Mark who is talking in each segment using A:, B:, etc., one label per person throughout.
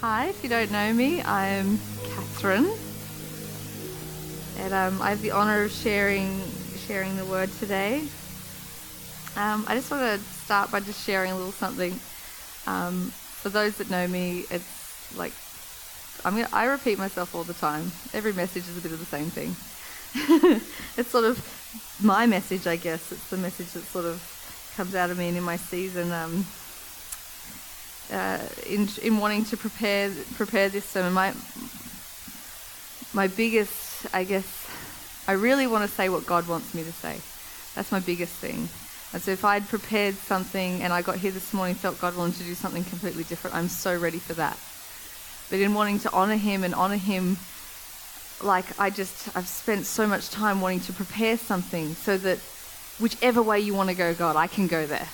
A: Hi, if you don't know me, I'm Katherine, and um, I have the honour of sharing sharing the word today. Um, I just want to start by just sharing a little something. Um, for those that know me, it's like I'm gonna, I repeat myself all the time. Every message is a bit of the same thing. it's sort of my message, I guess. It's the message that sort of comes out of me and in my season. Um, uh, in in wanting to prepare prepare this sermon, my my biggest, I guess, I really want to say what God wants me to say. That's my biggest thing. And so if I'd prepared something and I got here this morning, felt God wanted to do something completely different, I'm so ready for that. But in wanting to honor Him and honor Him, like I just, I've spent so much time wanting to prepare something so that whichever way you want to go, God, I can go there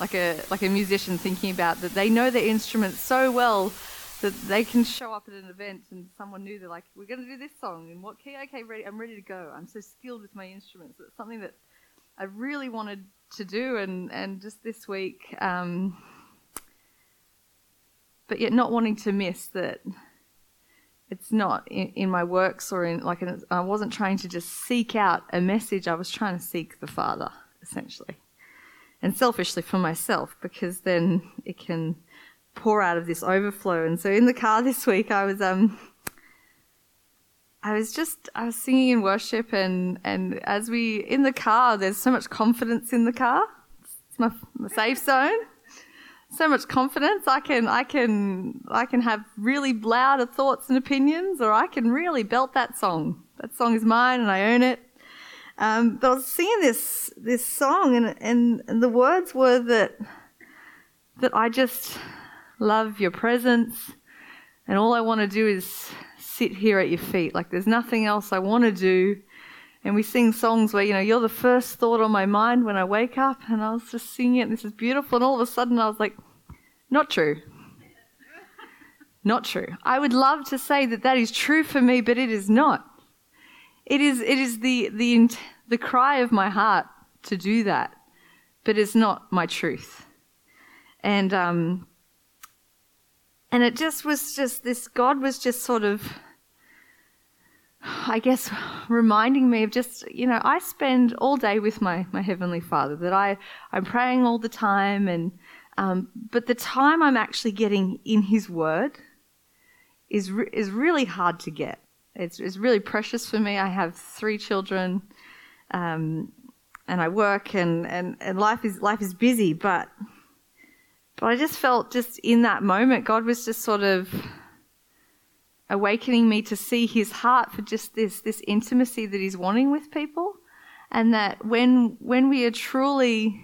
A: like a like a musician thinking about that they know their instrument so well that they can show up at an event and someone knew they're like we're going to do this song in what key okay ready i'm ready to go. I'm so skilled with my instruments. It's something that i really wanted to do and and just this week um, but yet not wanting to miss that it's not in, in my works or in like an, i wasn't trying to just seek out a message i was trying to seek the father essentially and selfishly for myself because then it can pour out of this overflow. And so in the car this week, I was um, I was just I was singing in worship, and and as we in the car, there's so much confidence in the car. It's my, my safe zone. So much confidence. I can I can I can have really loud thoughts and opinions, or I can really belt that song. That song is mine, and I own it. Um, but I was singing this this song, and, and and the words were that that I just love your presence, and all I want to do is sit here at your feet. Like there's nothing else I want to do. And we sing songs where you know you're the first thought on my mind when I wake up, and I was just singing it. And this is beautiful, and all of a sudden I was like, not true. Not true. I would love to say that that is true for me, but it is not. It is, it is the, the, the cry of my heart to do that, but it's not my truth. And, um, and it just was just this, God was just sort of, I guess, reminding me of just, you know, I spend all day with my, my Heavenly Father, that I, I'm praying all the time, and, um, but the time I'm actually getting in His Word is, re- is really hard to get. It's, it's really precious for me. I have three children, um, and I work, and, and, and life is life is busy. But but I just felt just in that moment, God was just sort of awakening me to see His heart for just this this intimacy that He's wanting with people, and that when when we are truly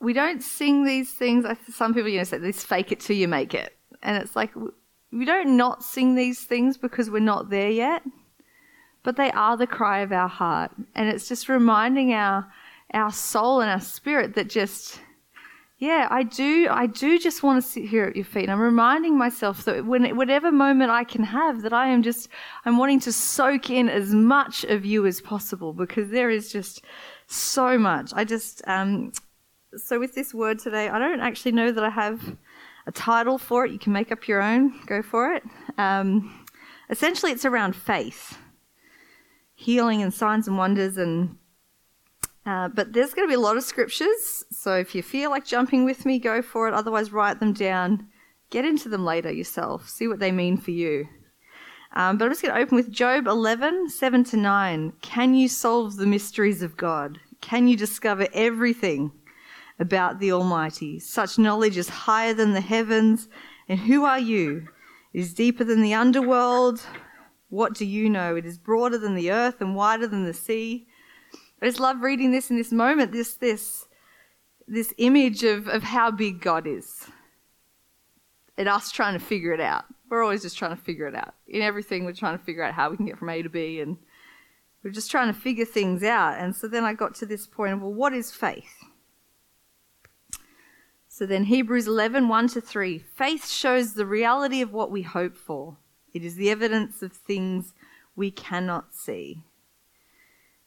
A: we don't sing these things. Some people, you know, say this fake it till you make it. And it's like, we don't not sing these things because we're not there yet, but they are the cry of our heart. And it's just reminding our, our soul and our spirit that just, yeah, I do, I do just want to sit here at your feet. And I'm reminding myself that when, whatever moment I can have, that I am just, I'm wanting to soak in as much of you as possible because there is just so much. I just, um, so with this word today, I don't actually know that I have a title for it. You can make up your own, go for it. Um, essentially, it's around faith, healing, and signs and wonders. And uh, but there's going to be a lot of scriptures, so if you feel like jumping with me, go for it. Otherwise, write them down. Get into them later yourself. See what they mean for you. Um, but I'm just going to open with Job 11, 7 to 9. Can you solve the mysteries of God? Can you discover everything about the Almighty. Such knowledge is higher than the heavens. And who are you? It is deeper than the underworld. What do you know? It is broader than the earth and wider than the sea. I just love reading this in this moment, this, this, this image of, of how big God is. And us trying to figure it out. We're always just trying to figure it out. In everything, we're trying to figure out how we can get from A to B, and we're just trying to figure things out. And so then I got to this point of, well, what is faith? So then Hebrews 11, 1 to 3. Faith shows the reality of what we hope for. It is the evidence of things we cannot see.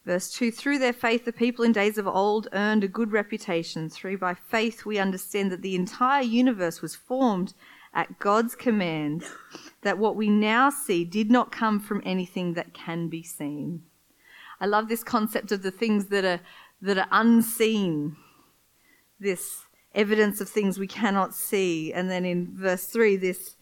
A: Verse 2 Through their faith, the people in days of old earned a good reputation. Through by faith, we understand that the entire universe was formed at God's command, that what we now see did not come from anything that can be seen. I love this concept of the things that are, that are unseen, this evidence of things we cannot see. And then in verse 3, this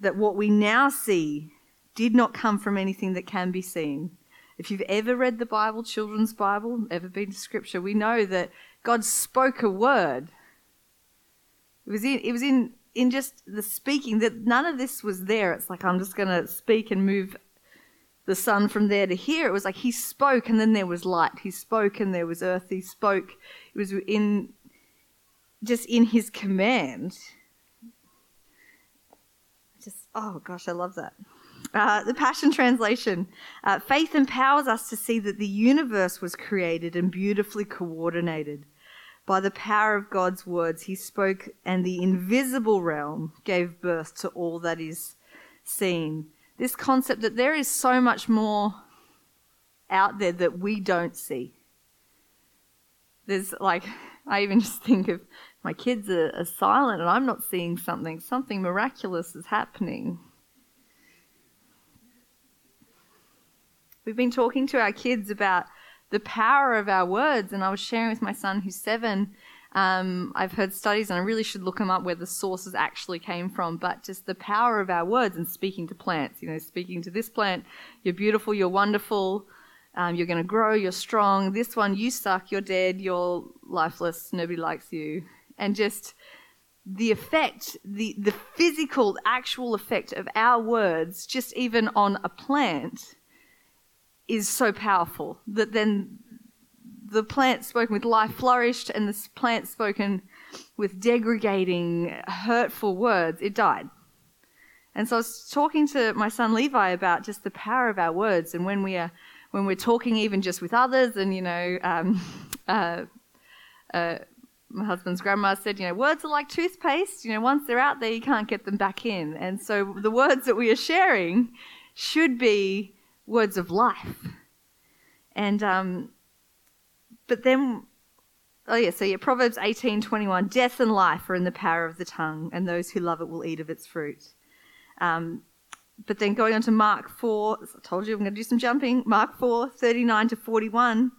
A: that what we now see did not come from anything that can be seen. If you've ever read the Bible, children's Bible, ever been to scripture, we know that God spoke a word. It was in, it was in, in just the speaking that none of this was there. It's like, I'm just going to speak and move the sun from there to here. It was like he spoke and then there was light. He spoke and there was earth. He spoke. It was in, just in his command. Just, oh gosh, I love that. Uh, the Passion Translation. Uh, faith empowers us to see that the universe was created and beautifully coordinated. By the power of God's words, he spoke, and the invisible realm gave birth to all that is seen. This concept that there is so much more out there that we don't see. There's like, I even just think of my kids are, are silent and I'm not seeing something, something miraculous is happening We've been talking to our kids about the power of our words, and I was sharing with my son who's seven. Um, I've heard studies, and I really should look them up where the sources actually came from, but just the power of our words and speaking to plants. You know, speaking to this plant, you're beautiful, you're wonderful, um, you're going to grow, you're strong. This one, you suck, you're dead, you're lifeless, nobody likes you. And just the effect, the, the physical, actual effect of our words, just even on a plant is so powerful that then the plant spoken with life flourished and the plant spoken with degrading, hurtful words, it died. And so I was talking to my son Levi about just the power of our words and when we are when we're talking even just with others and you know um, uh, uh, my husband's grandma said, you know, words are like toothpaste. You know, once they're out there, you can't get them back in. And so the words that we are sharing should be words of life. And um, but then, oh yeah, so yeah, Proverbs eighteen twenty one: death and life are in the power of the tongue, and those who love it will eat of its fruit. Um, but then going on to Mark four, I told you I'm going to do some jumping. Mark four thirty nine to forty one.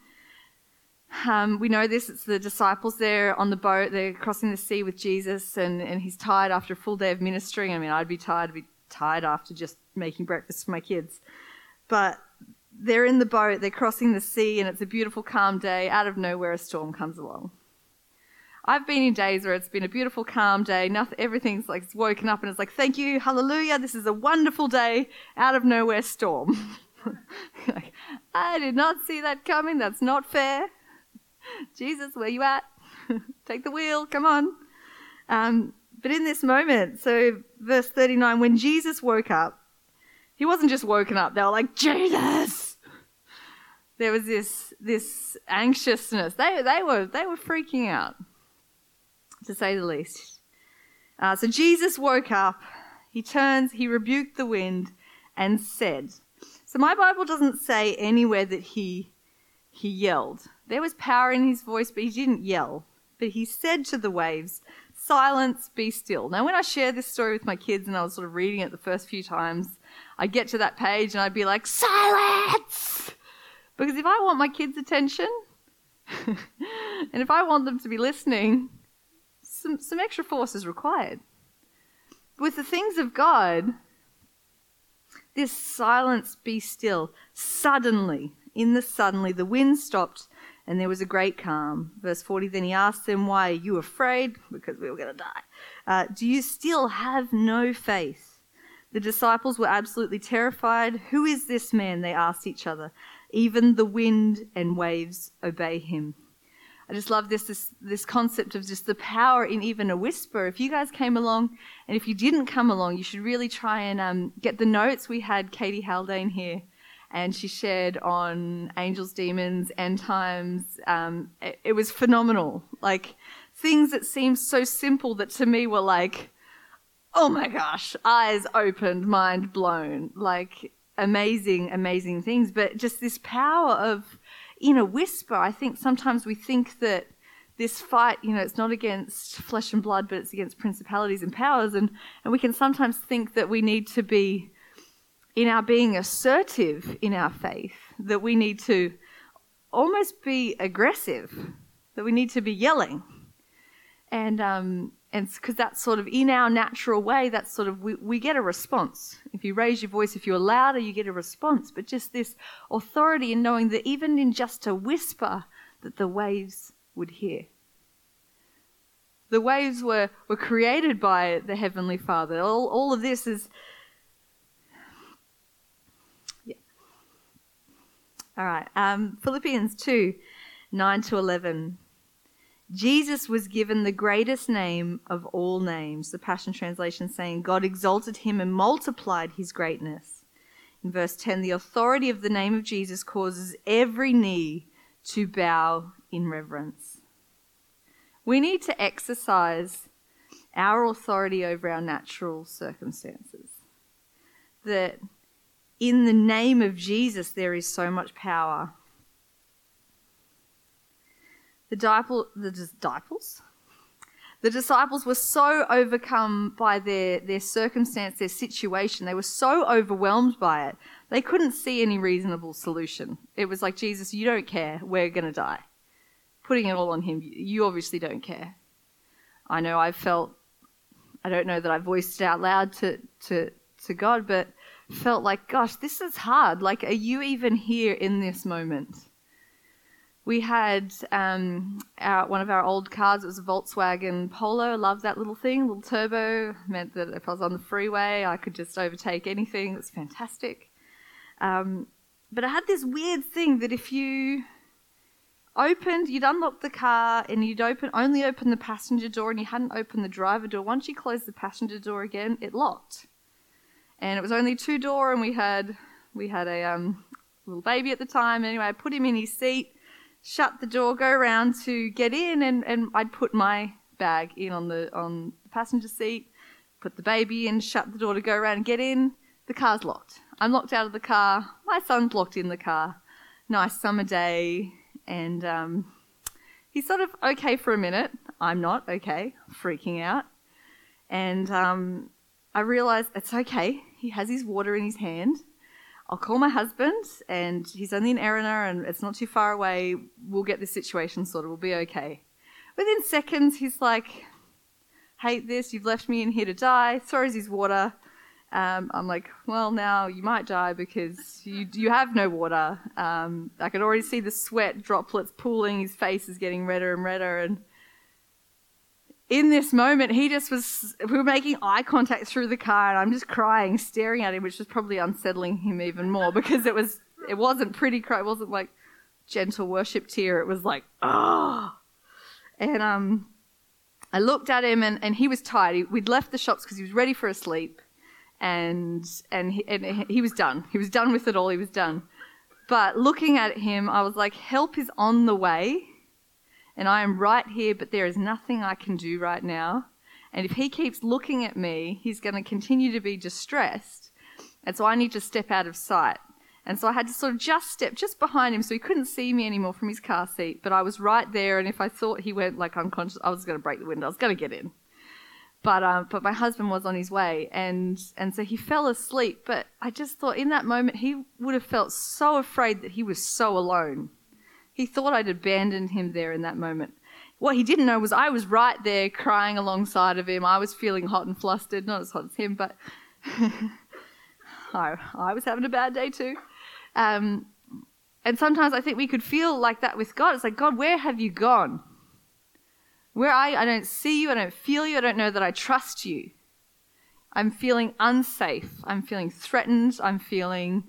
A: Um, we know this. It's the disciples there on the boat. They're crossing the sea with Jesus, and, and he's tired after a full day of ministering. I mean, I'd be tired. I'd be tired after just making breakfast for my kids. But they're in the boat, they're crossing the sea, and it's a beautiful, calm day. Out of nowhere, a storm comes along. I've been in days where it's been a beautiful, calm day. Nothing, everything's like it's woken up and it's like, thank you, hallelujah, this is a wonderful day. Out of nowhere, storm. like, I did not see that coming. That's not fair. Jesus, where you at? Take the wheel. Come on. Um, but in this moment, so verse 39, when Jesus woke up, he wasn't just woken up. They were like, Jesus! There was this, this anxiousness. They, they, were, they were freaking out, to say the least. Uh, so Jesus woke up. He turns, he rebuked the wind and said, so my Bible doesn't say anywhere that he, he yelled. There was power in his voice, but he didn't yell. But he said to the waves, Silence, be still. Now, when I share this story with my kids and I was sort of reading it the first few times, I'd get to that page and I'd be like, silence! Because if I want my kids' attention, and if I want them to be listening, some, some extra force is required. With the things of God, this silence be still. Suddenly, in the suddenly, the wind stopped and there was a great calm. Verse 40 Then he asked them, Why are you afraid? Because we were going to die. Uh, do you still have no faith? The disciples were absolutely terrified. Who is this man? They asked each other. Even the wind and waves obey him. I just love this, this, this concept of just the power in even a whisper. If you guys came along, and if you didn't come along, you should really try and um, get the notes. We had Katie Haldane here, and she shared on angels, demons, end times. Um, it, it was phenomenal. Like things that seemed so simple that to me were like, oh my gosh, eyes opened, mind blown. Like amazing, amazing things. But just this power of in a whisper. I think sometimes we think that this fight, you know, it's not against flesh and blood, but it's against principalities and powers. And, and we can sometimes think that we need to be, in our being assertive in our faith, that we need to almost be aggressive, that we need to be yelling. And, um, and because that's sort of in our natural way, that's sort of, we, we get a response. If you raise your voice, if you're louder, you get a response. But just this authority in knowing that even in just a whisper, that the waves would hear. The waves were, were created by the Heavenly Father. All, all of this is. All right. Um, Philippians 2 9 to 11. Jesus was given the greatest name of all names. The Passion Translation saying, God exalted him and multiplied his greatness. In verse 10, the authority of the name of Jesus causes every knee to bow in reverence. We need to exercise our authority over our natural circumstances. That in the name of Jesus, there is so much power the, disciple, the disciples, the disciples were so overcome by their, their circumstance, their situation. They were so overwhelmed by it. They couldn't see any reasonable solution. It was like, Jesus, you don't care. We're going to die. Putting it all on him. You obviously don't care. I know I've felt, I don't know that I voiced it out loud to, to, to God, but felt like, gosh, this is hard. Like, are you even here in this moment? we had um, our, one of our old cars. It was a Volkswagen Polo. Loved that little thing, little turbo. Meant that if I was on the freeway, I could just overtake anything. It was fantastic. Um, but I had this weird thing that if you opened, you'd unlock the car and you'd open only open the passenger door and you hadn't opened the driver door. Once you closed the passenger door again, it locked. And it was only two door, and we had we had a um, little baby at the time. Anyway, I put him in his seat shut the door, go around to get in, and, and I'd put my bag in on the on the passenger seat, put the baby in, shut the door to go around and get in. The car's locked. I'm locked out of the car. My son's locked in the car. Nice summer day, and um, he's sort of okay for a minute. I'm not okay, freaking out, and um, I realise it's okay. He has his water in his hand. I'll call my husband, and he's only in Erina, and it's not too far away. We'll get this situation sorted. We'll be okay. Within seconds, he's like, hate this. You've left me in here to die. Throws his water. Um, I'm like, well, now you might die because you you have no water. Um, I could already see the sweat droplets pooling. His face is getting redder and redder, and in this moment, he just was, we were making eye contact through the car and I'm just crying, staring at him, which was probably unsettling him even more because it was, it wasn't pretty cry. It wasn't like gentle worship tear. It was like, oh. And, um, I looked at him and, and he was tired. He, we'd left the shops because he was ready for a sleep and, and, he, and he was done. He was done with it all. He was done. But looking at him, I was like, help is on the way and I am right here, but there is nothing I can do right now. And if he keeps looking at me, he's going to continue to be distressed. And so I need to step out of sight. And so I had to sort of just step just behind him so he couldn't see me anymore from his car seat. But I was right there, and if I thought he went like unconscious, I was going to break the window. I was going to get in. But um, but my husband was on his way, and and so he fell asleep. But I just thought in that moment he would have felt so afraid that he was so alone he thought I'd abandoned him there in that moment. What he didn't know was I was right there crying alongside of him. I was feeling hot and flustered, not as hot as him, but I, I was having a bad day too. Um, and sometimes I think we could feel like that with God. It's like, God, where have you gone? Where you? I don't see you. I don't feel you. I don't know that I trust you. I'm feeling unsafe. I'm feeling threatened. I'm feeling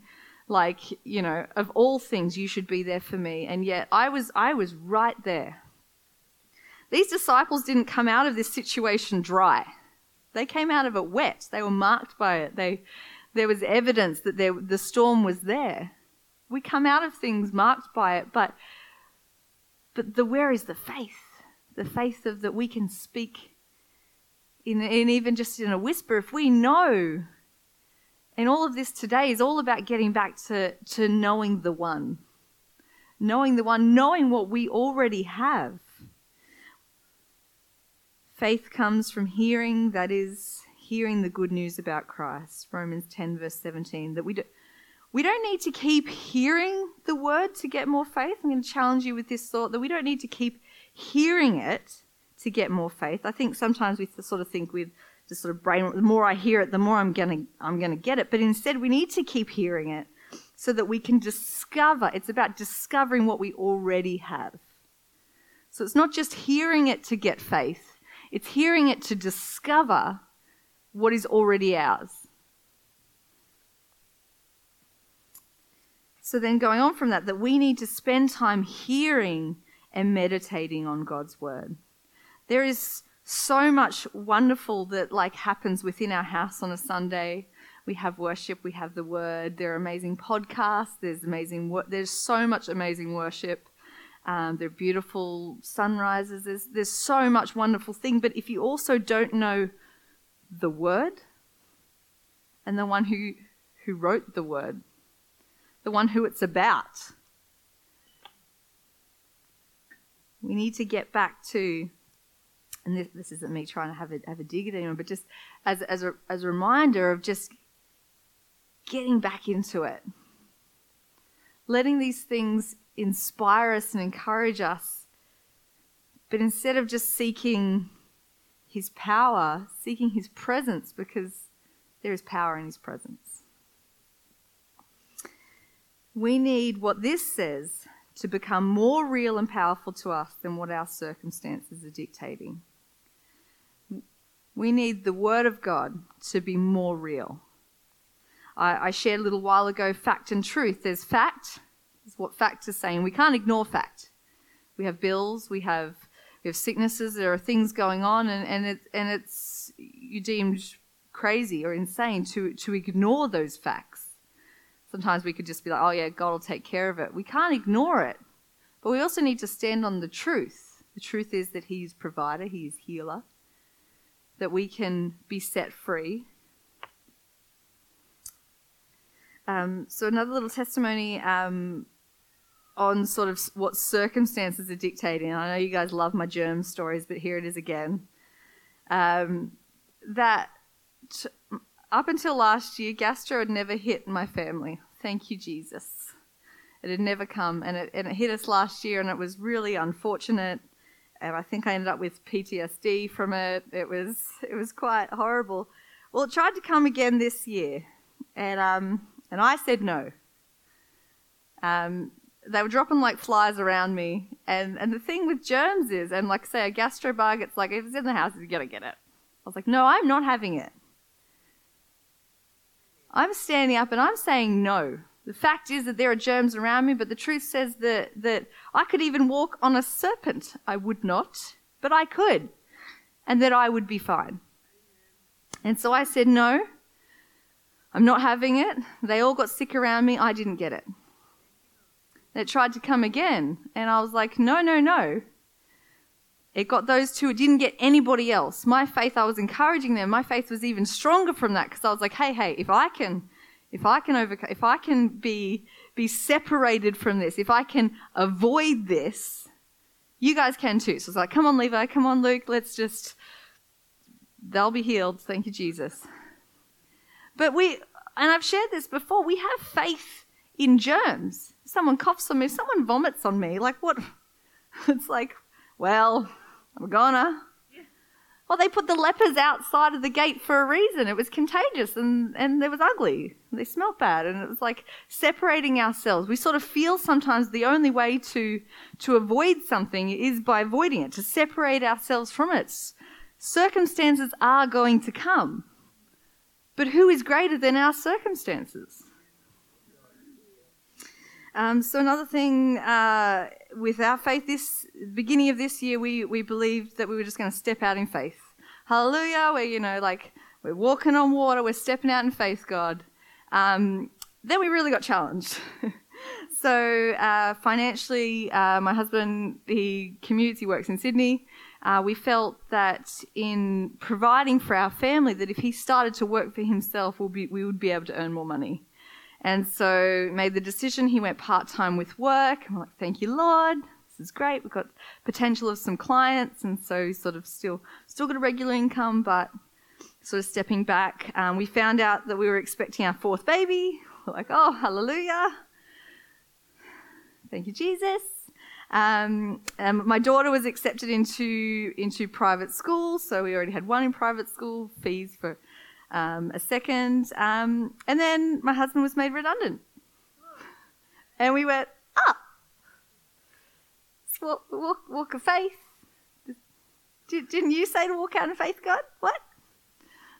A: like you know of all things you should be there for me. And yet i was i was right there. These disciples didn't come out of this situation dry. They came out of it wet. They were marked by it. They there was evidence that there, the storm was there. We come out of things marked by it but but the where is the faith? The faith of that we can speak in, in even just in a whisper. If we know and all of this today is all about getting back to, to knowing the one. knowing the one, knowing what we already have. Faith comes from hearing, that is, hearing the good news about Christ. Romans 10, verse 17. That we, do, we don't need to keep hearing the word to get more faith. I'm going to challenge you with this thought that we don't need to keep hearing it to get more faith. I think sometimes we sort of think with just sort of brain, the more I hear it, the more I'm to, I'm to get it. But instead, we need to keep hearing it so that we can discover. It's about discovering what we already have. So it's not just hearing it to get faith, it's hearing it to discover what is already ours. So then, going on from that, that we need to spend time hearing and meditating on God's word. There is so much wonderful that like happens within our house on a Sunday we have worship, we have the word. There are amazing podcasts. There's amazing. There's so much amazing worship. Um, there are beautiful sunrises. There's there's so much wonderful thing. But if you also don't know the word and the one who who wrote the word, the one who it's about, we need to get back to and this, this, isn't me trying to have a, have a dig at anyone, but just as, as, a, as a reminder of just getting back into it. Letting these things inspire us and encourage us. But instead of just seeking his power, seeking his presence because there is power in his presence. We need what this says to become more real and powerful to us than what our circumstances are dictating. We need the Word of God to be more real. I, I shared a little while ago fact and truth. There's fact, is what fact is saying. We can't ignore fact. We have bills, we have we have sicknesses, there are things going on, and, and it and it's you deemed crazy or insane to to ignore those facts. Sometimes we could just be like, oh yeah, God will take care of it. We can't ignore it. But we also need to stand on the truth. The truth is that He is provider, He is healer, that we can be set free Um, so another little testimony um, on sort of what circumstances are dictating. I know you guys love my germ stories, but here it is again. Um, that t- up until last year, gastro had never hit my family. Thank you, Jesus. It had never come, and it, and it hit us last year, and it was really unfortunate. And I think I ended up with PTSD from it. It was it was quite horrible. Well, it tried to come again this year, and um, and I said no. Um, they were dropping like flies around me. And, and the thing with germs is, and like say a gastro bug, it's like if it's in the house, you gotta get it. I was like, no, I'm not having it. I'm standing up and I'm saying no. The fact is that there are germs around me, but the truth says that, that I could even walk on a serpent. I would not, but I could. And that I would be fine. And so I said no. I'm not having it. They all got sick around me. I didn't get it. It tried to come again. And I was like, no, no, no. It got those two. It didn't get anybody else. My faith, I was encouraging them. My faith was even stronger from that because I was like, hey, hey, if I can, if I can overcome, if I can be, be separated from this, if I can avoid this, you guys can too. So it's like, come on, Levi, come on, Luke, let's just, they'll be healed. Thank you, Jesus. But we, and I've shared this before, we have faith in germs. If Someone coughs on me, if someone vomits on me. Like, what? It's like, well, I'm gonna. Well, they put the lepers outside of the gate for a reason. It was contagious and, and it was ugly. They smelled bad. And it was like separating ourselves. We sort of feel sometimes the only way to, to avoid something is by avoiding it, to separate ourselves from it. Circumstances are going to come. But who is greater than our circumstances? Um, so another thing uh, with our faith, this beginning of this year, we we believed that we were just going to step out in faith. Hallelujah! We're you know like we're walking on water, we're stepping out in faith, God. Um, then we really got challenged. so uh, financially, uh, my husband he commutes, he works in Sydney uh, we felt that in providing for our family, that if he started to work for himself, we'll be, we would be able to earn more money. And so made the decision. He went part time with work. I'm like, thank you, Lord. This is great. We've got potential of some clients, and so sort of still still got a regular income, but sort of stepping back. Um, we found out that we were expecting our fourth baby. We're like, oh, hallelujah. Thank you, Jesus. Um, my daughter was accepted into into private school, so we already had one in private school. Fees for um, a second, um, and then my husband was made redundant, and we went. Ah, walk, walk, walk of faith. Didn't you say to walk out in faith, God? What?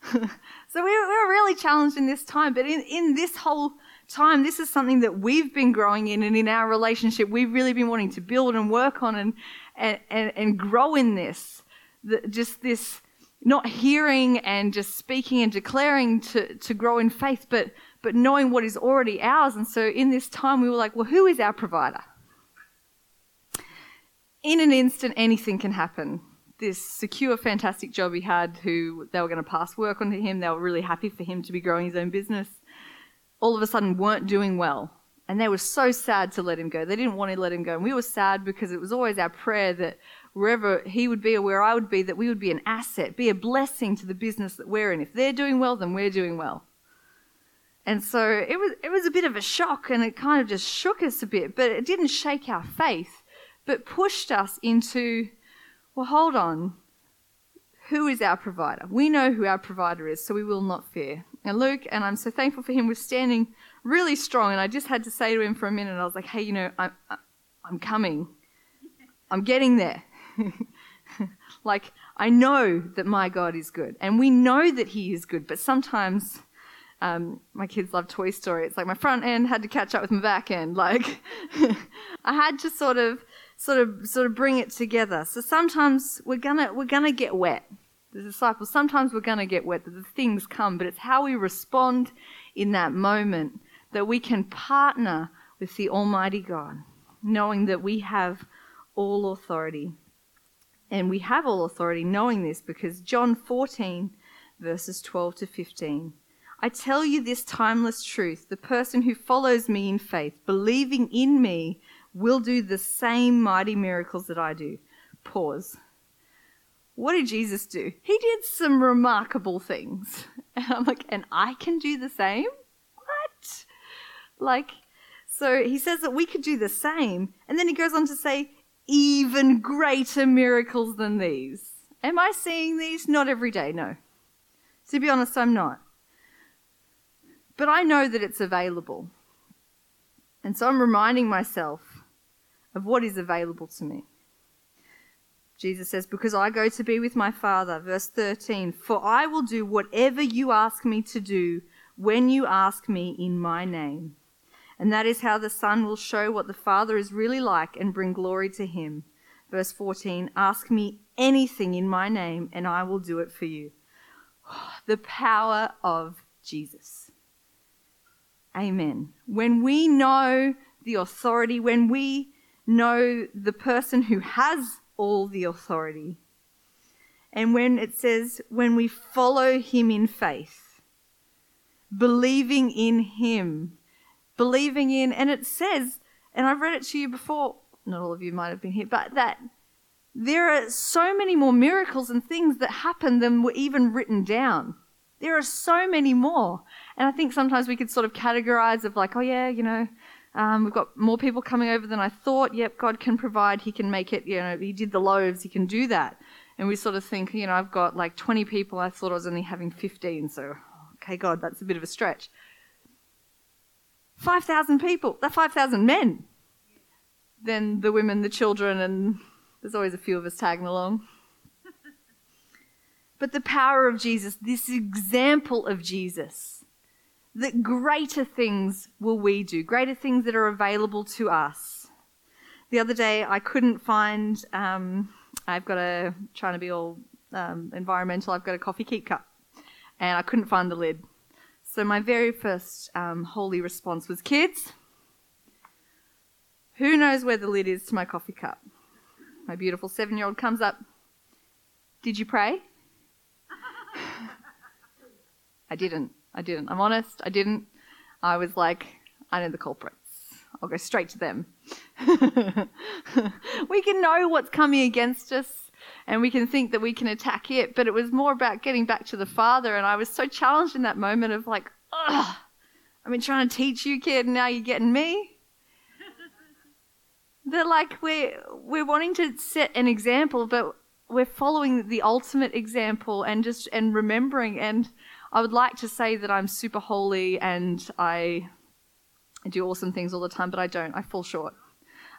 A: so we were really challenged in this time, but in, in this whole time, this is something that we've been growing in, and in our relationship, we've really been wanting to build and work on and, and, and, and grow in this. The, just this not hearing and just speaking and declaring to, to grow in faith, but, but knowing what is already ours. And so in this time, we were like, well, who is our provider? In an instant, anything can happen. This secure, fantastic job he had, who they were going to pass work onto him, they were really happy for him to be growing his own business all of a sudden weren't doing well. And they were so sad to let him go. They didn't want to let him go. And we were sad because it was always our prayer that wherever he would be or where I would be, that we would be an asset, be a blessing to the business that we're in. If they're doing well, then we're doing well. And so it was, it was a bit of a shock and it kind of just shook us a bit, but it didn't shake our faith, but pushed us into, well, hold on. Who is our provider? We know who our provider is, so we will not fear. And Luke, and I'm so thankful for him, was standing really strong. And I just had to say to him for a minute, I was like, hey, you know, I'm, I'm coming. I'm getting there. like, I know that my God is good. And we know that he is good. But sometimes um, my kids love Toy Story. It's like my front end had to catch up with my back end. Like, I had to sort of, sort of, sort of bring it together. So sometimes we're gonna, we're gonna get wet the disciples, sometimes we're to get wet, the things come, but it's how we respond in that moment that we can partner with the Almighty God, knowing that we have all authority. And we have all authority knowing this because John 14, verses 12 to 15. I tell you this timeless truth the person who follows me in faith, believing in me, will do the same mighty miracles that I do. Pause. What did Jesus do? He did some remarkable things. And I'm like, and I can do the same? What? Like, so he says that we could do the same. And then he goes on to say, even greater miracles than these. Am I seeing these? Not every day, no. To be honest, I'm not. But I know that it's available. And so I'm reminding myself of what is available to me. Jesus says, Because I go to be with my Father. Verse 13, For I will do whatever you ask me to do when you ask me in my name. And that is how the Son will show what the Father is really like and bring glory to him. Verse 14, Ask me anything in my name, and I will do it for you. The power of Jesus. Amen. When we know the authority, when we know the person who has all the authority. And when it says, when we follow him in faith, believing in him, believing in, and it says, and I've read it to you before, not all of you might have been here, but that there are so many more miracles and things that happen than were even written down. There are so many more. And I think sometimes we could sort of categorize of like, oh yeah, you know, um, we've got more people coming over than I thought. Yep, God can provide. He can make it. You know, He did the loaves. He can do that. And we sort of think, you know, I've got like 20 people. I thought I was only having 15. So, okay, God, that's a bit of a stretch. 5,000 people. That's 5,000 men. Then the women, the children, and there's always a few of us tagging along. but the power of Jesus, this example of Jesus that greater things will we do, greater things that are available to us. The other day, I couldn't find, um, I've got a, trying to be all um, environmental, I've got a coffee keep cup, and I couldn't find the lid. So my very first um, holy response was, kids, who knows where the lid is to my coffee cup? My beautiful seven year old comes up, did you pray? I didn't. I didn't. I'm honest, I didn't. I was like, I know the culprits. I'll go straight to them. we can know what's coming against us and we can think that we can attack it, but it was more about getting back to the Father. And I was so challenged in that moment of like, ugh, I've been trying to teach you, kid, and now you're getting me. that like we're we're wanting to set an example, but we're following the ultimate example and just and remembering and I would like to say that I'm super holy and I do awesome things all the time, but I don't. I fall short.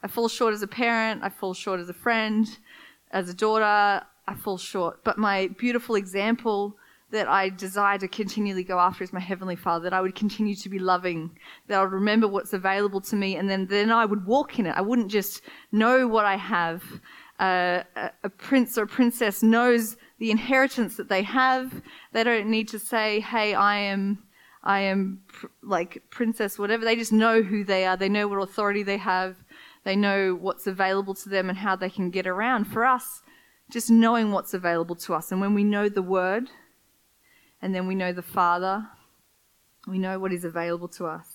A: I fall short as a parent, I fall short as a friend, as a daughter, I fall short. But my beautiful example that I desire to continually go after is my Heavenly Father, that I would continue to be loving, that I would remember what's available to me, and then, then I would walk in it. I wouldn't just know what I have. Uh, a, a prince or a princess knows the inheritance that they have. They don't need to say, hey, I am. I am pr- like princess, whatever. They just know who they are. They know what authority they have. They know what's available to them and how they can get around. For us, just knowing what's available to us. And when we know the word, and then we know the Father, we know what is available to us.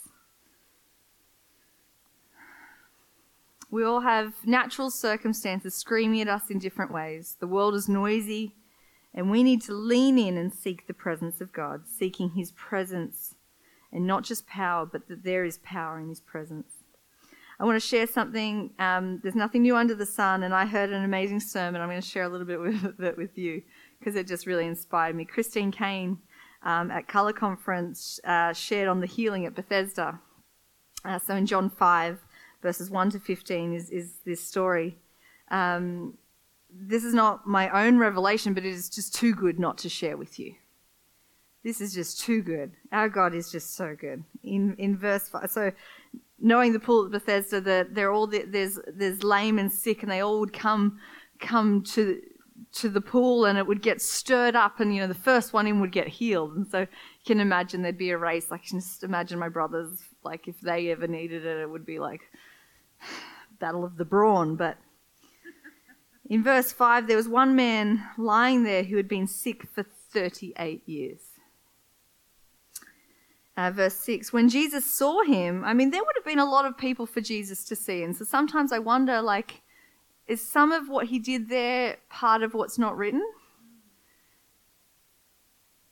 A: We all have natural circumstances screaming at us in different ways. The world is noisy, and we need to lean in and seek the presence of God, seeking His presence and not just power, but that there is power in His presence. I want to share something. Um, there's nothing new under the sun, and I heard an amazing sermon. I'm going to share a little bit with it with you because it just really inspired me. Christine Caine um, at Color Conference uh, shared on the healing at Bethesda. Uh, so in John 5, verses 1 to 15, is, is this story. Um, this is not my own revelation, but it is just too good not to share with you. This is just too good. Our God is just so good. In in verse five, so knowing the pool at Bethesda, that they're all there's there's lame and sick, and they all would come come to to the pool, and it would get stirred up, and you know the first one in would get healed, and so you can imagine there'd be a race. Like just imagine my brothers, like if they ever needed it, it would be like battle of the brawn. But in verse five, there was one man lying there who had been sick for thirty-eight years. Uh, verse 6 when jesus saw him i mean there would have been a lot of people for jesus to see. And so sometimes i wonder like is some of what he did there part of what's not written?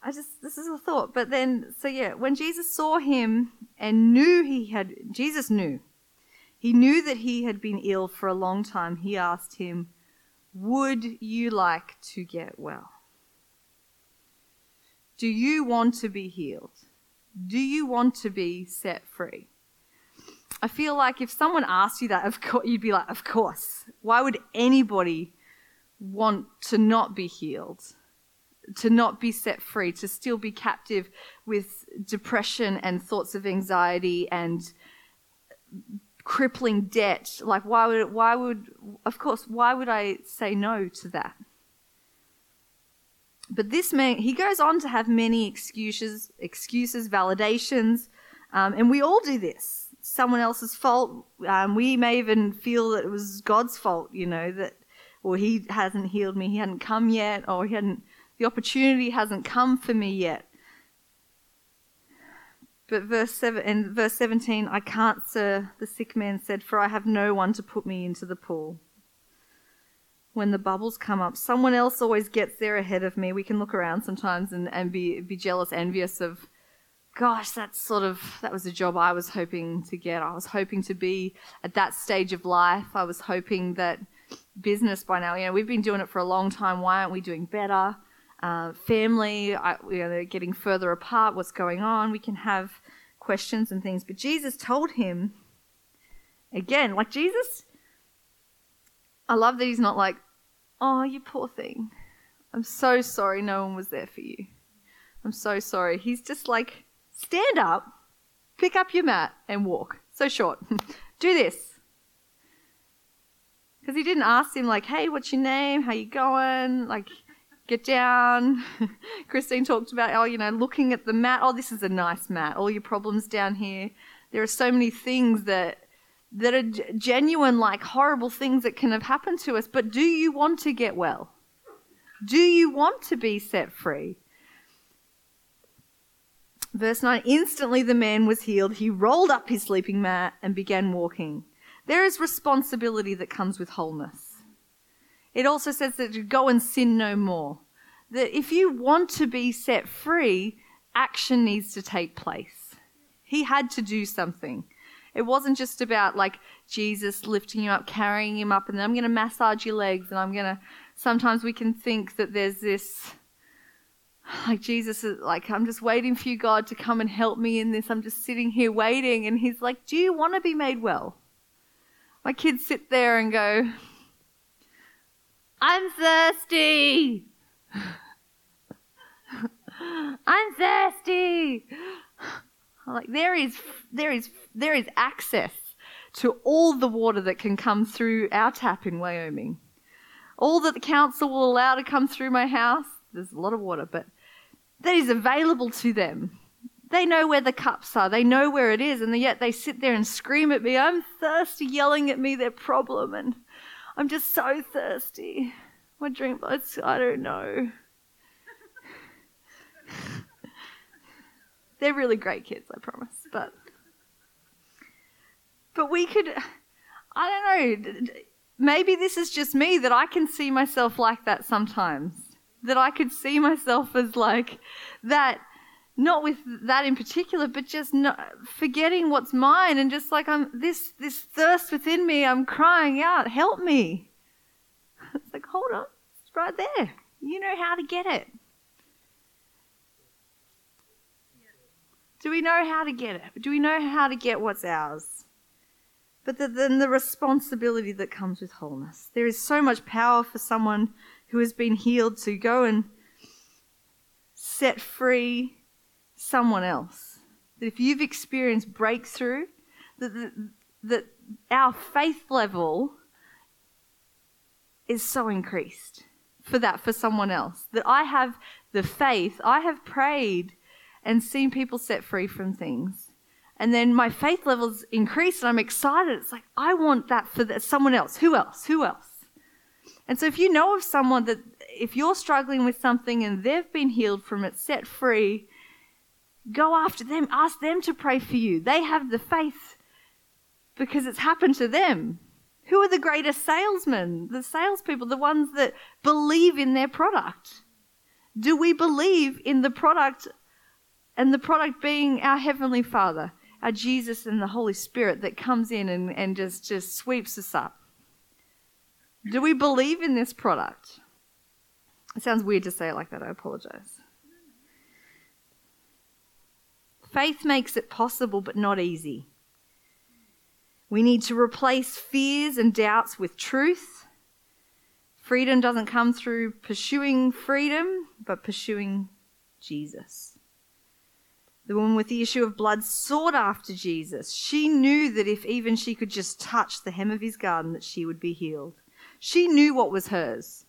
A: I just this is a thought. But then so yeah when jesus saw him and knew he had jesus knew. He knew that he had been ill for a long time. He asked him would you like to get well? Do you want to be healed do you want to be set free? I feel like if someone asked you that, of course, you'd be like, of course. Why would anybody want to not be healed? To not be set free, to still be captive with depression and thoughts of anxiety and crippling debt. Like, why would, why would, of course, why would I say no to that? But this man, he goes on to have many excuses, excuses, validations, um, and we all do this. Someone else's fault. Um, we may even feel that it was God's fault, you know, that, or he hasn't healed me, he hadn't come yet, or he hadn't, the opportunity hasn't come for me yet. But verse seven in verse seventeen, I can't, sir, the sick man said, for I have no one to put me into the pool when the bubbles come up. Someone else always gets there ahead of me. We can look around sometimes and, and be, be jealous, envious of, gosh, that's sort of, that was a job I was hoping to get. I was hoping to be at that stage of life. I was hoping that business by now, you know, we've been doing it for a long time. Why aren't we doing better? Uh, family, I, you know, they're getting further apart. What's going on? We can have questions and things. But Jesus told him, again, like Jesus, I love that he's not like, Oh, you poor thing. I'm so sorry no one was there for you. I'm so sorry. He's just like, stand up, pick up your mat, and walk. So short. Do this. Because he didn't ask him, like, hey, what's your name? How you going? Like, get down. Christine talked about, oh, you know, looking at the mat. Oh, this is a nice mat. All your problems down here. There are so many things that that are genuine, like horrible things that can have happened to us. But do you want to get well? Do you want to be set free? Verse 9 Instantly the man was healed. He rolled up his sleeping mat and began walking. There is responsibility that comes with wholeness. It also says that to go and sin no more. That if you want to be set free, action needs to take place. He had to do something. It wasn't just about like Jesus lifting you up, carrying him up, and then I'm going to massage your legs, and I'm going to. Sometimes we can think that there's this, like Jesus is like, I'm just waiting for you, God, to come and help me in this. I'm just sitting here waiting, and He's like, Do you want to be made well? My kids sit there and go, I'm thirsty. I'm thirsty. Like there is there is there is access to all the water that can come through our tap in Wyoming. All that the council will allow to come through my house, there's a lot of water, but that is available to them. They know where the cups are, they know where it is, and yet they sit there and scream at me, I'm thirsty, yelling at me their problem, and I'm just so thirsty. My drink, I don't know. They're really great kids, I promise. But but we could I don't know, maybe this is just me that I can see myself like that sometimes. That I could see myself as like that not with that in particular, but just not, forgetting what's mine and just like I'm this this thirst within me, I'm crying out, help me. It's like, hold on, it's right there. You know how to get it. Do we know how to get it? Do we know how to get what's ours? But the, then the responsibility that comes with wholeness. There is so much power for someone who has been healed to go and set free someone else. That if you've experienced breakthrough, that, that, that our faith level is so increased for that for someone else. That I have the faith, I have prayed and seeing people set free from things. And then my faith levels increase and I'm excited. It's like, I want that for the, someone else. Who else? Who else? And so if you know of someone that, if you're struggling with something and they've been healed from it, set free, go after them. Ask them to pray for you. They have the faith because it's happened to them. Who are the greatest salesmen? The salespeople, the ones that believe in their product. Do we believe in the product and the product being our Heavenly Father, our Jesus and the Holy Spirit that comes in and, and just, just sweeps us up. Do we believe in this product? It sounds weird to say it like that, I apologize. Faith makes it possible, but not easy. We need to replace fears and doubts with truth. Freedom doesn't come through pursuing freedom, but pursuing Jesus. The woman with the issue of blood sought after Jesus. She knew that if even she could just touch the hem of his garment, that she would be healed. She knew what was hers.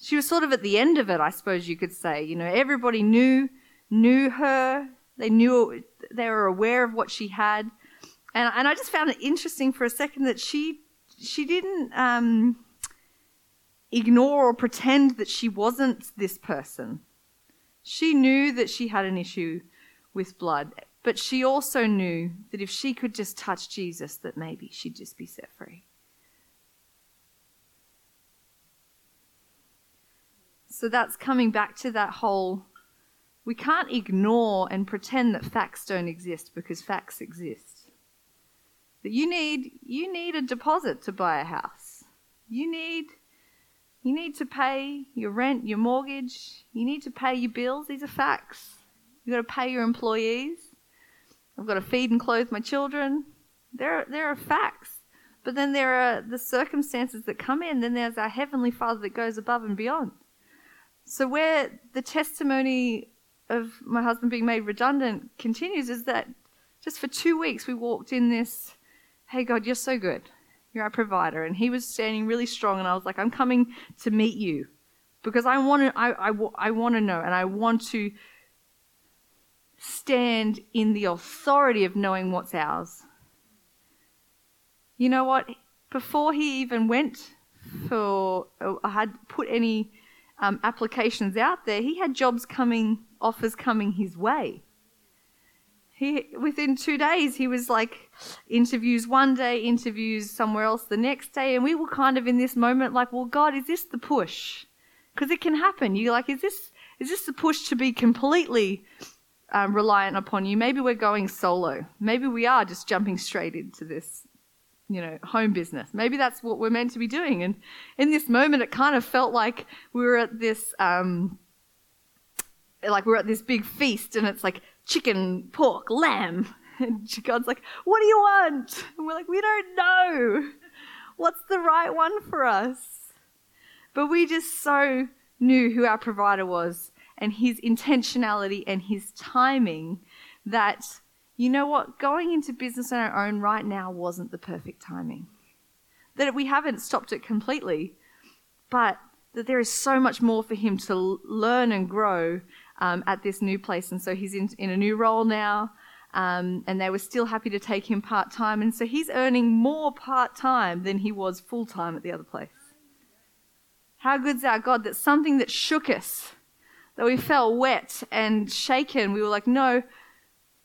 A: She was sort of at the end of it, I suppose you could say. You know, everybody knew knew her. They knew they were aware of what she had, and and I just found it interesting for a second that she she didn't um, ignore or pretend that she wasn't this person. She knew that she had an issue with blood. But she also knew that if she could just touch Jesus, that maybe she'd just be set free. So that's coming back to that whole we can't ignore and pretend that facts don't exist because facts exist. That you need you need a deposit to buy a house. You need you need to pay your rent, your mortgage, you need to pay your bills. These are facts. You've got to pay your employees. I've got to feed and clothe my children. There, there are facts. But then there are the circumstances that come in. Then there's our Heavenly Father that goes above and beyond. So, where the testimony of my husband being made redundant continues is that just for two weeks we walked in this, hey, God, you're so good. You're our provider. And he was standing really strong. And I was like, I'm coming to meet you because I want to, I, I, I want to know and I want to stand in the authority of knowing what's ours. You know what? Before he even went for, I had put any um, applications out there, he had jobs coming, offers coming his way. he within two days he was like interviews one day interviews somewhere else the next day and we were kind of in this moment like well god is this the push because it can happen you're like is this is this the push to be completely um, reliant upon you maybe we're going solo maybe we are just jumping straight into this you know home business maybe that's what we're meant to be doing and in this moment it kind of felt like we were at this um, like we're at this big feast and it's like chicken, pork, lamb. And God's like, What do you want? And we're like, We don't know. What's the right one for us? But we just so knew who our provider was and his intentionality and his timing that, you know what, going into business on our own right now wasn't the perfect timing. That we haven't stopped it completely, but that there is so much more for him to learn and grow um, at this new place. And so he's in, in a new role now. Um, and they were still happy to take him part time. And so he's earning more part time than he was full time at the other place. How good's our God that something that shook us, that we felt wet and shaken, we were like, no,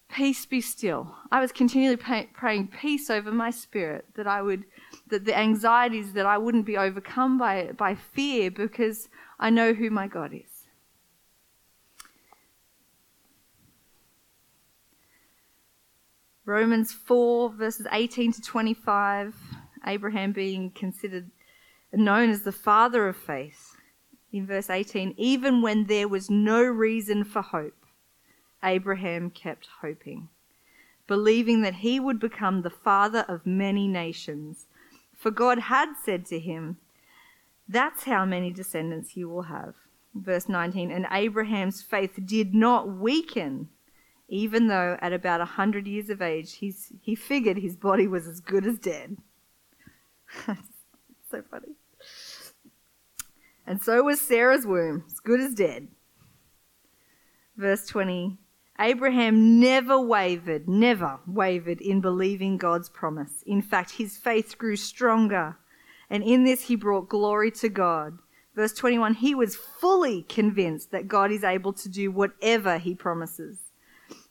A: peace be still. I was continually pay- praying peace over my spirit, that I would, that the anxieties, that I wouldn't be overcome by, by fear because I know who my God is. Romans 4, verses 18 to 25, Abraham being considered known as the father of faith. In verse 18, even when there was no reason for hope, Abraham kept hoping, believing that he would become the father of many nations. For God had said to him, That's how many descendants you will have. Verse 19, and Abraham's faith did not weaken even though at about a hundred years of age he's, he figured his body was as good as dead. so funny. And so was Sarah's womb, as good as dead. Verse 20 Abraham never wavered, never wavered in believing God's promise. In fact, his faith grew stronger, and in this he brought glory to God. Verse 21 He was fully convinced that God is able to do whatever he promises.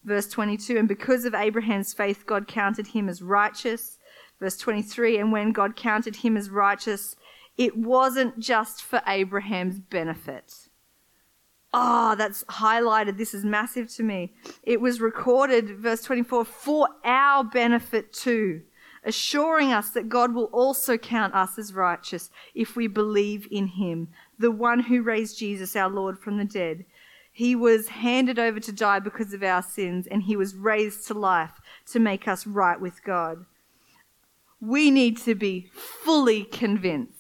A: Verse 22, and because of Abraham's faith, God counted him as righteous. Verse 23, and when God counted him as righteous, it wasn't just for Abraham's benefit. Ah, oh, that's highlighted. This is massive to me. It was recorded, verse 24, for our benefit too, assuring us that God will also count us as righteous if we believe in him, the one who raised Jesus, our Lord, from the dead. He was handed over to die because of our sins, and he was raised to life to make us right with God. We need to be fully convinced.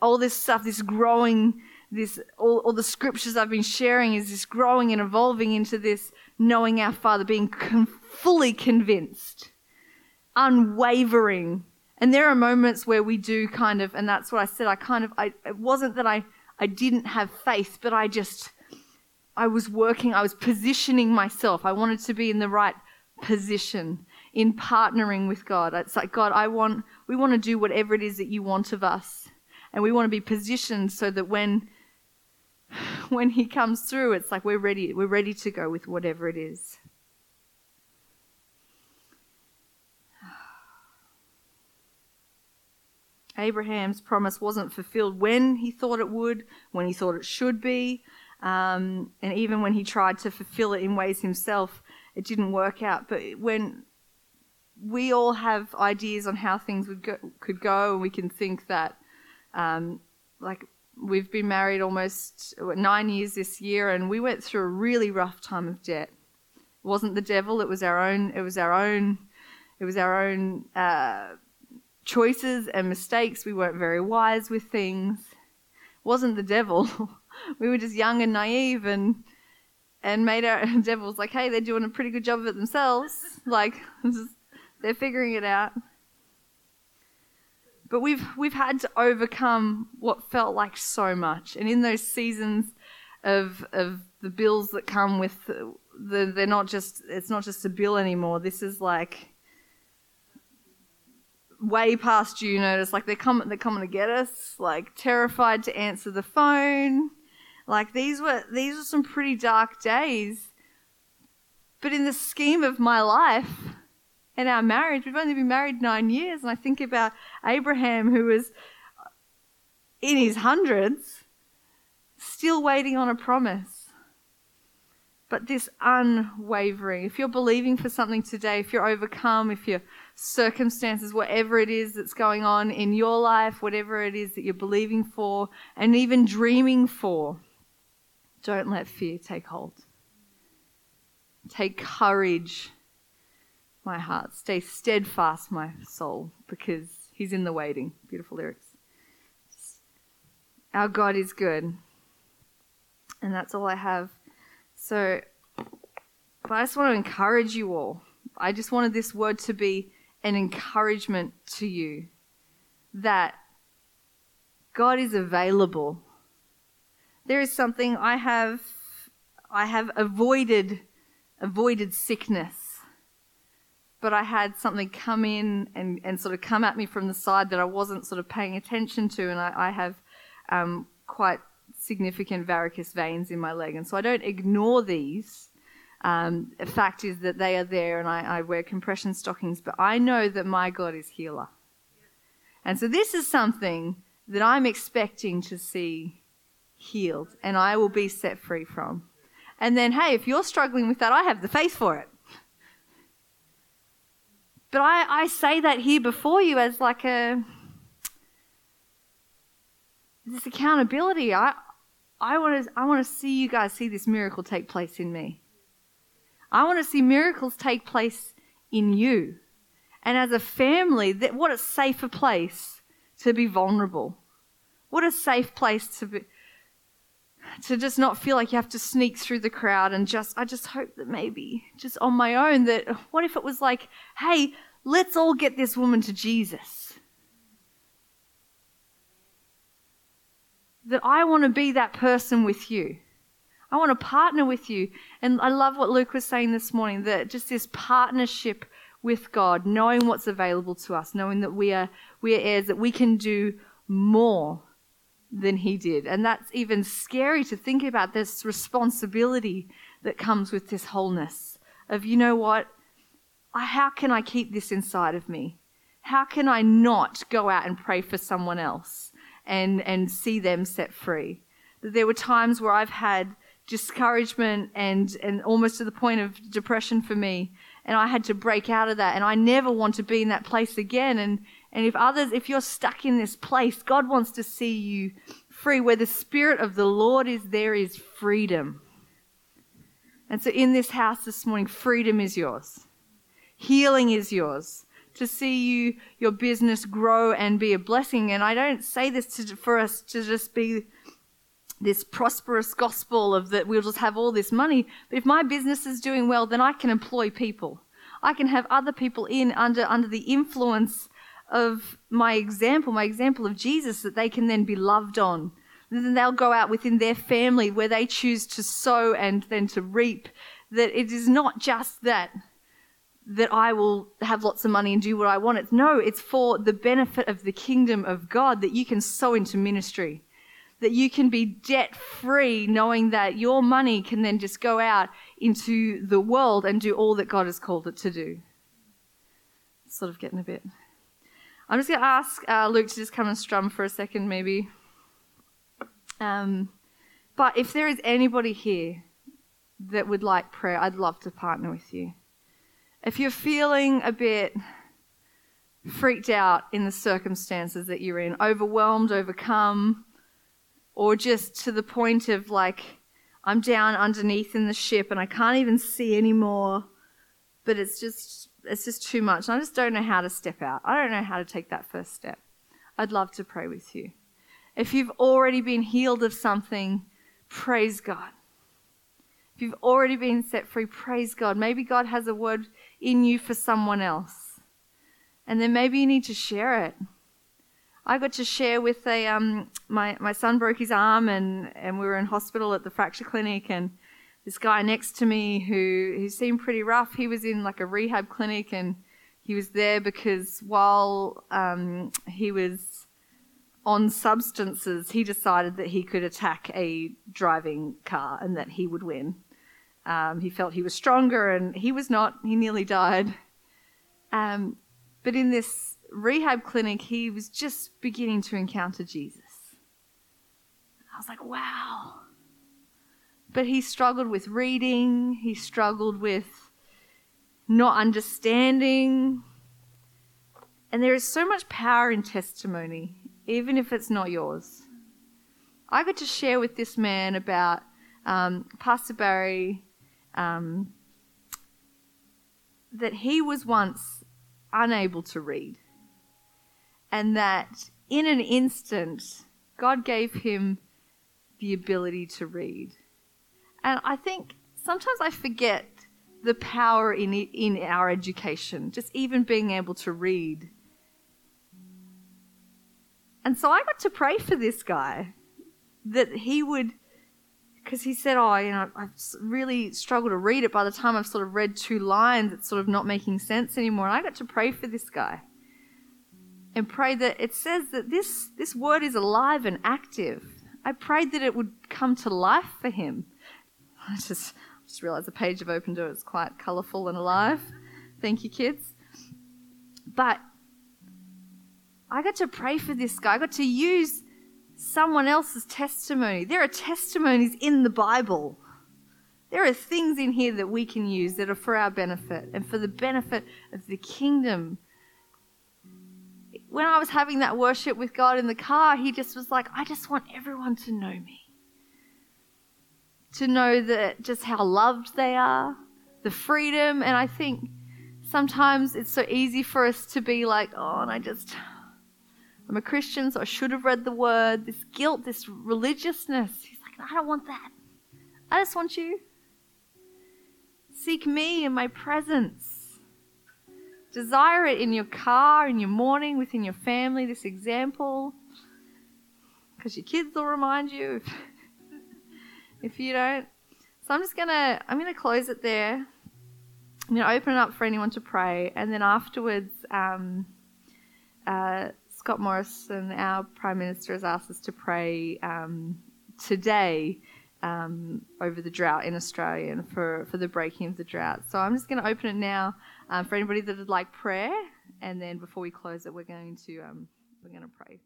A: All this stuff, this growing, this all, all the scriptures I've been sharing is this growing and evolving into this knowing our Father, being fully convinced, unwavering. And there are moments where we do kind of, and that's what I said. I kind of, I, it wasn't that I, I didn't have faith, but I just I was working, I was positioning myself. I wanted to be in the right position in partnering with God. It's like, God, I want, we want to do whatever it is that you want of us. And we want to be positioned so that when, when he comes through, it's like we're ready, we're ready to go with whatever it is. Abraham's promise wasn't fulfilled when he thought it would, when he thought it should be, um, and even when he tried to fulfill it in ways himself, it didn't work out. But when we all have ideas on how things would go, could go, and we can think that, um, like, we've been married almost nine years this year, and we went through a really rough time of debt. It wasn't the devil; it was our own. It was our own. It was our own uh, choices and mistakes. We weren't very wise with things. It wasn't the devil. we were just young and naive and and made our devils like, hey, they're doing a pretty good job of it themselves. Like they're figuring it out. But we've we've had to overcome what felt like so much, and in those seasons of of the bills that come with the, they're not just it's not just a bill anymore. This is like way past due notice. Like they're coming they're coming to get us. Like terrified to answer the phone like these were these were some pretty dark days. But in the scheme of my life and our marriage, we've only been married nine years. And I think about Abraham, who was in his hundreds, still waiting on a promise. But this unwavering, if you're believing for something today, if you're overcome, if your circumstances, whatever it is that's going on in your life, whatever it is that you're believing for, and even dreaming for, don't let fear take hold. Take courage, my heart. Stay steadfast, my soul, because He's in the waiting. Beautiful lyrics. Our God is good. And that's all I have. So, but I just want to encourage you all. I just wanted this word to be an encouragement to you that God is available. There is something I have I have avoided avoided sickness. But I had something come in and, and sort of come at me from the side that I wasn't sort of paying attention to, and I, I have um, quite significant varicose veins in my leg, and so I don't ignore these. Um, the fact is that they are there, and I, I wear compression stockings, but I know that my God is healer. And so this is something that I'm expecting to see healed, and I will be set free from. And then, hey, if you're struggling with that, I have the faith for it. But I, I say that here before you as like a this accountability. I I want to I want to see you guys see this miracle take place in me. I want to see miracles take place in you. And as a family, that what a safer place to be vulnerable. What a safe place to be to just not feel like you have to sneak through the crowd and just I just hope that maybe just on my own that what if it was like, hey, let's all get this woman to Jesus. That I want to be that person with you. I want to partner with you. And I love what Luke was saying this morning that just this partnership with God, knowing what's available to us, knowing that we are we are heirs, that we can do more than he did. And that's even scary to think about this responsibility that comes with this wholeness of, you know what? How can I keep this inside of me? How can I not go out and pray for someone else and, and see them set free? There were times where I've had discouragement and, and almost to the point of depression for me. And I had to break out of that. And I never want to be in that place again. And, and if others, if you're stuck in this place, God wants to see you free. Where the Spirit of the Lord is, there is freedom. And so in this house this morning, freedom is yours. Healing is yours. To see you, your business grow and be a blessing. And I don't say this to, for us to just be this prosperous gospel of that we'll just have all this money. But if my business is doing well, then I can employ people. I can have other people in under, under the influence of my example, my example of Jesus, that they can then be loved on. And then they'll go out within their family where they choose to sow and then to reap. That it is not just that that I will have lots of money and do what I want. It's no, it's for the benefit of the kingdom of God that you can sow into ministry. That you can be debt free, knowing that your money can then just go out into the world and do all that God has called it to do. Sort of getting a bit. I'm just going to ask uh, Luke to just come and strum for a second, maybe. Um, but if there is anybody here that would like prayer, I'd love to partner with you. If you're feeling a bit freaked out in the circumstances that you're in, overwhelmed, overcome, or just to the point of like, I'm down underneath in the ship and I can't even see anymore, but it's just it's just too much. I just don't know how to step out. I don't know how to take that first step. I'd love to pray with you. If you've already been healed of something, praise God. If you've already been set free, praise God. Maybe God has a word in you for someone else. And then maybe you need to share it. I got to share with a um, my my son broke his arm and and we were in hospital at the fracture clinic and this guy next to me who, who seemed pretty rough. He was in like a rehab clinic and he was there because while um, he was on substances, he decided that he could attack a driving car and that he would win. Um, he felt he was stronger, and he was not. He nearly died. Um, but in this rehab clinic, he was just beginning to encounter Jesus. I was like, wow. But he struggled with reading, he struggled with not understanding. And there is so much power in testimony, even if it's not yours. I got to share with this man about um, Pastor Barry um, that he was once unable to read, and that in an instant, God gave him the ability to read. And I think sometimes I forget the power in in our education, just even being able to read. And so I got to pray for this guy that he would because he said, "Oh, you know, I've really struggled to read it. By the time I've sort of read two lines, it's sort of not making sense anymore." And I got to pray for this guy and pray that it says that this this word is alive and active. I prayed that it would come to life for him. I just just realized the page I've opened is quite colourful and alive. Thank you, kids. But I got to pray for this guy. I got to use someone else's testimony. There are testimonies in the Bible. There are things in here that we can use that are for our benefit and for the benefit of the kingdom. When I was having that worship with God in the car, He just was like, I just want everyone to know me. To know that just how loved they are, the freedom. And I think sometimes it's so easy for us to be like, oh, and I just, I'm a Christian, so I should have read the word. This guilt, this religiousness. He's like, I don't want that. I just want you. Seek me in my presence. Desire it in your car, in your morning, within your family, this example. Because your kids will remind you if, you don't. So I'm just gonna I'm gonna close it there. I'm gonna open it up for anyone to pray, and then afterwards, um, uh, Scott Morrison, our Prime Minister, has asked us to pray um, today um, over the drought in Australia and for, for the breaking of the drought. So I'm just going to open it now um, for anybody that would like prayer, and then before we close it, we're going to um, we're going to pray.